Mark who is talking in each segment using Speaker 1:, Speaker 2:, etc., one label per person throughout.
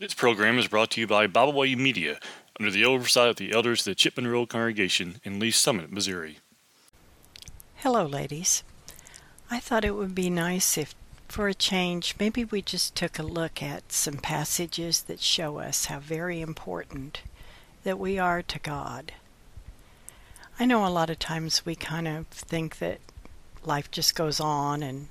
Speaker 1: This program is brought to you by Bible Way Media under the oversight of the elders of the Chipman Road Congregation in Lee's Summit, Missouri.
Speaker 2: Hello, ladies. I thought it would be nice if, for a change, maybe we just took a look at some passages that show us how very important that we are to God. I know a lot of times we kind of think that life just goes on and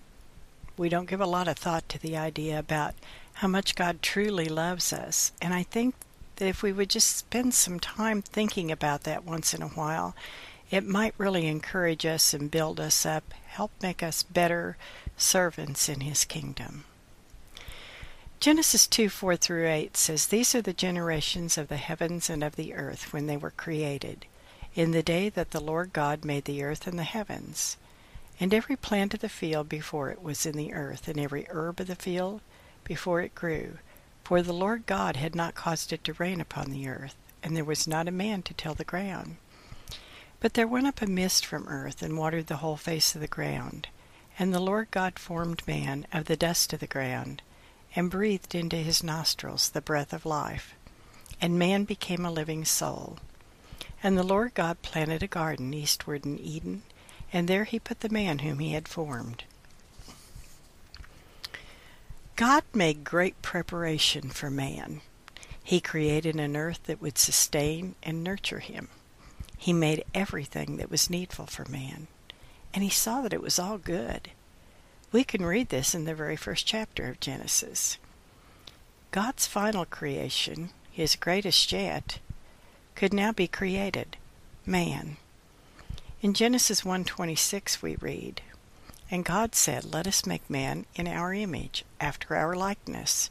Speaker 2: we don't give a lot of thought to the idea about how much God truly loves us. And I think that if we would just spend some time thinking about that once in a while, it might really encourage us and build us up, help make us better servants in His kingdom. Genesis 2 4 through 8 says, These are the generations of the heavens and of the earth when they were created, in the day that the Lord God made the earth and the heavens. And every plant of the field before it was in the earth, and every herb of the field before it grew. For the Lord God had not caused it to rain upon the earth, and there was not a man to till the ground. But there went up a mist from earth, and watered the whole face of the ground. And the Lord God formed man of the dust of the ground, and breathed into his nostrils the breath of life. And man became a living soul. And the Lord God planted a garden eastward in Eden, and there he put the man whom he had formed. God made great preparation for man. He created an earth that would sustain and nurture him. He made everything that was needful for man, and he saw that it was all good. We can read this in the very first chapter of Genesis. God's final creation, his greatest yet, could now be created, man. In Genesis 1:26 we read, And God said, Let us make man in our image, after our likeness,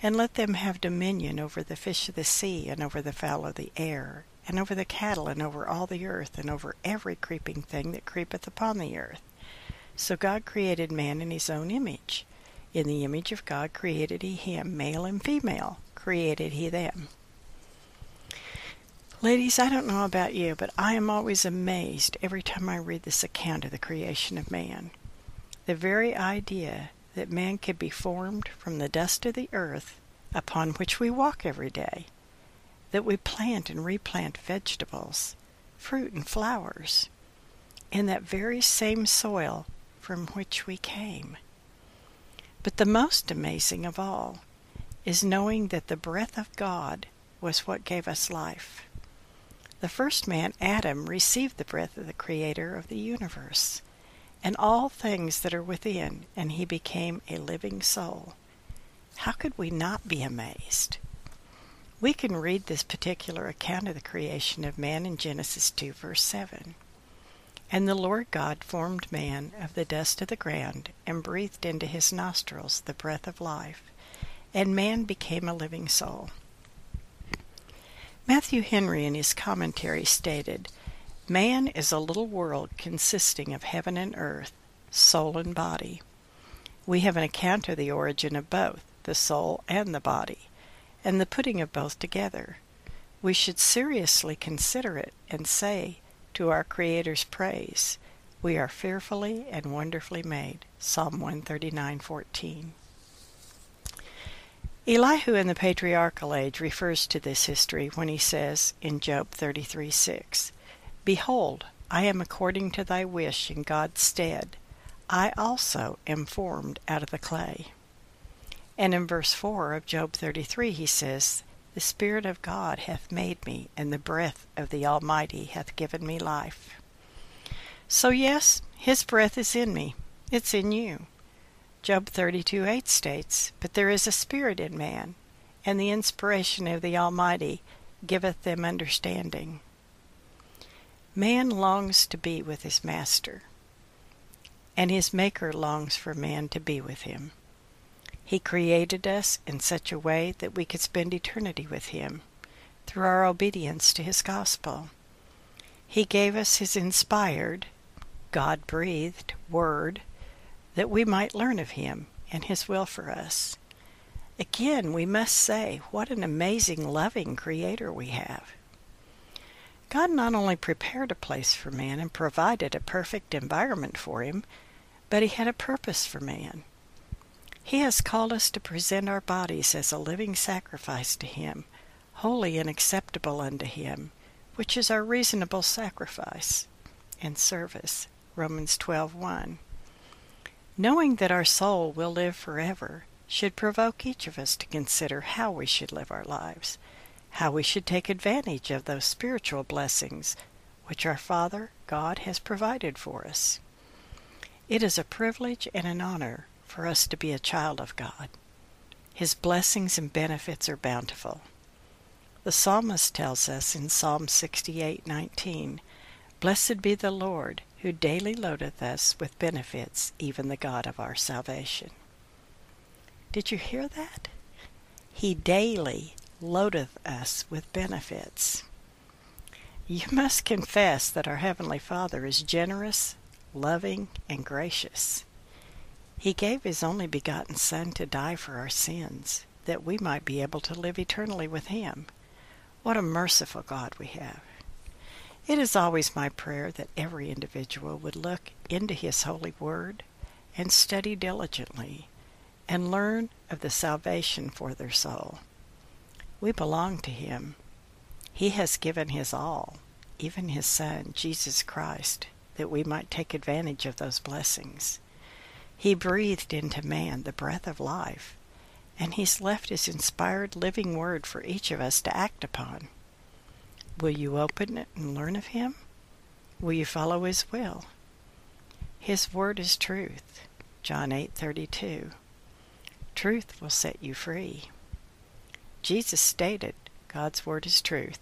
Speaker 2: and let them have dominion over the fish of the sea, and over the fowl of the air, and over the cattle, and over all the earth, and over every creeping thing that creepeth upon the earth. So God created man in his own image. In the image of God created he him, male and female created he them. Ladies, I don't know about you, but I am always amazed every time I read this account of the creation of man. The very idea that man could be formed from the dust of the earth upon which we walk every day, that we plant and replant vegetables, fruit and flowers, in that very same soil from which we came. But the most amazing of all is knowing that the breath of God was what gave us life. The first man, Adam, received the breath of the Creator of the universe and all things that are within, and he became a living soul. How could we not be amazed? We can read this particular account of the creation of man in Genesis 2, verse 7. And the Lord God formed man of the dust of the ground, and breathed into his nostrils the breath of life, and man became a living soul. Matthew Henry in his commentary stated, Man is a little world consisting of heaven and earth, soul and body. We have an account of the origin of both, the soul and the body, and the putting of both together. We should seriously consider it and say, to our Creator's praise, We are fearfully and wonderfully made. Psalm 139:14. Elihu in the patriarchal age refers to this history when he says in Job 33:6, Behold, I am according to thy wish in God's stead. I also am formed out of the clay. And in verse 4 of Job 33 he says, The Spirit of God hath made me, and the breath of the Almighty hath given me life. So, yes, His breath is in me. It's in you. Job 32:8 states, But there is a spirit in man, and the inspiration of the Almighty giveth them understanding. Man longs to be with his Master, and his Maker longs for man to be with him. He created us in such a way that we could spend eternity with him through our obedience to his gospel. He gave us his inspired, God breathed word that we might learn of him and his will for us. Again, we must say, what an amazing, loving Creator we have. God not only prepared a place for man and provided a perfect environment for him, but he had a purpose for man. He has called us to present our bodies as a living sacrifice to Him, holy and acceptable unto Him, which is our reasonable sacrifice and service. Romans 12:1. Knowing that our soul will live forever should provoke each of us to consider how we should live our lives, how we should take advantage of those spiritual blessings which our Father God has provided for us. It is a privilege and an honor for us to be a child of God. His blessings and benefits are bountiful. The psalmist tells us in Psalm 68:19, "Blessed be the Lord, who daily loadeth us with benefits, even the God of our salvation." Did you hear that? He daily loadeth us with benefits. You must confess that our Heavenly Father is generous, loving, and gracious. He gave His only begotten Son to die for our sins, that we might be able to live eternally with Him. What a merciful God we have. It is always my prayer that every individual would look into His holy Word and study diligently and learn of the salvation for their soul. We belong to Him. He has given His all, even His Son, Jesus Christ, that we might take advantage of those blessings. He breathed into man the breath of life, and He's left His inspired living word for each of us to act upon. Will you open it and learn of Him? Will you follow His will? His word is truth. John 8:32. Truth will set you free. Jesus stated, God's word is truth.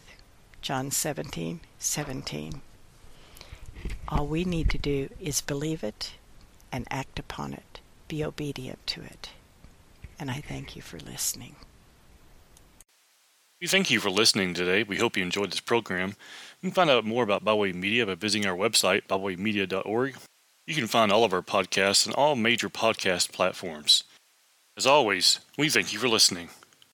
Speaker 2: John 17:17. 17. All we need to do is believe it and act upon it. Be obedient to it. And I thank you for listening.
Speaker 1: We thank you for listening today. We hope you enjoyed this program. You can find out more about Bible Way Media by visiting our website, biblewaymedia.org. You can find all of our podcasts on all major podcast platforms. As always, we thank you for listening.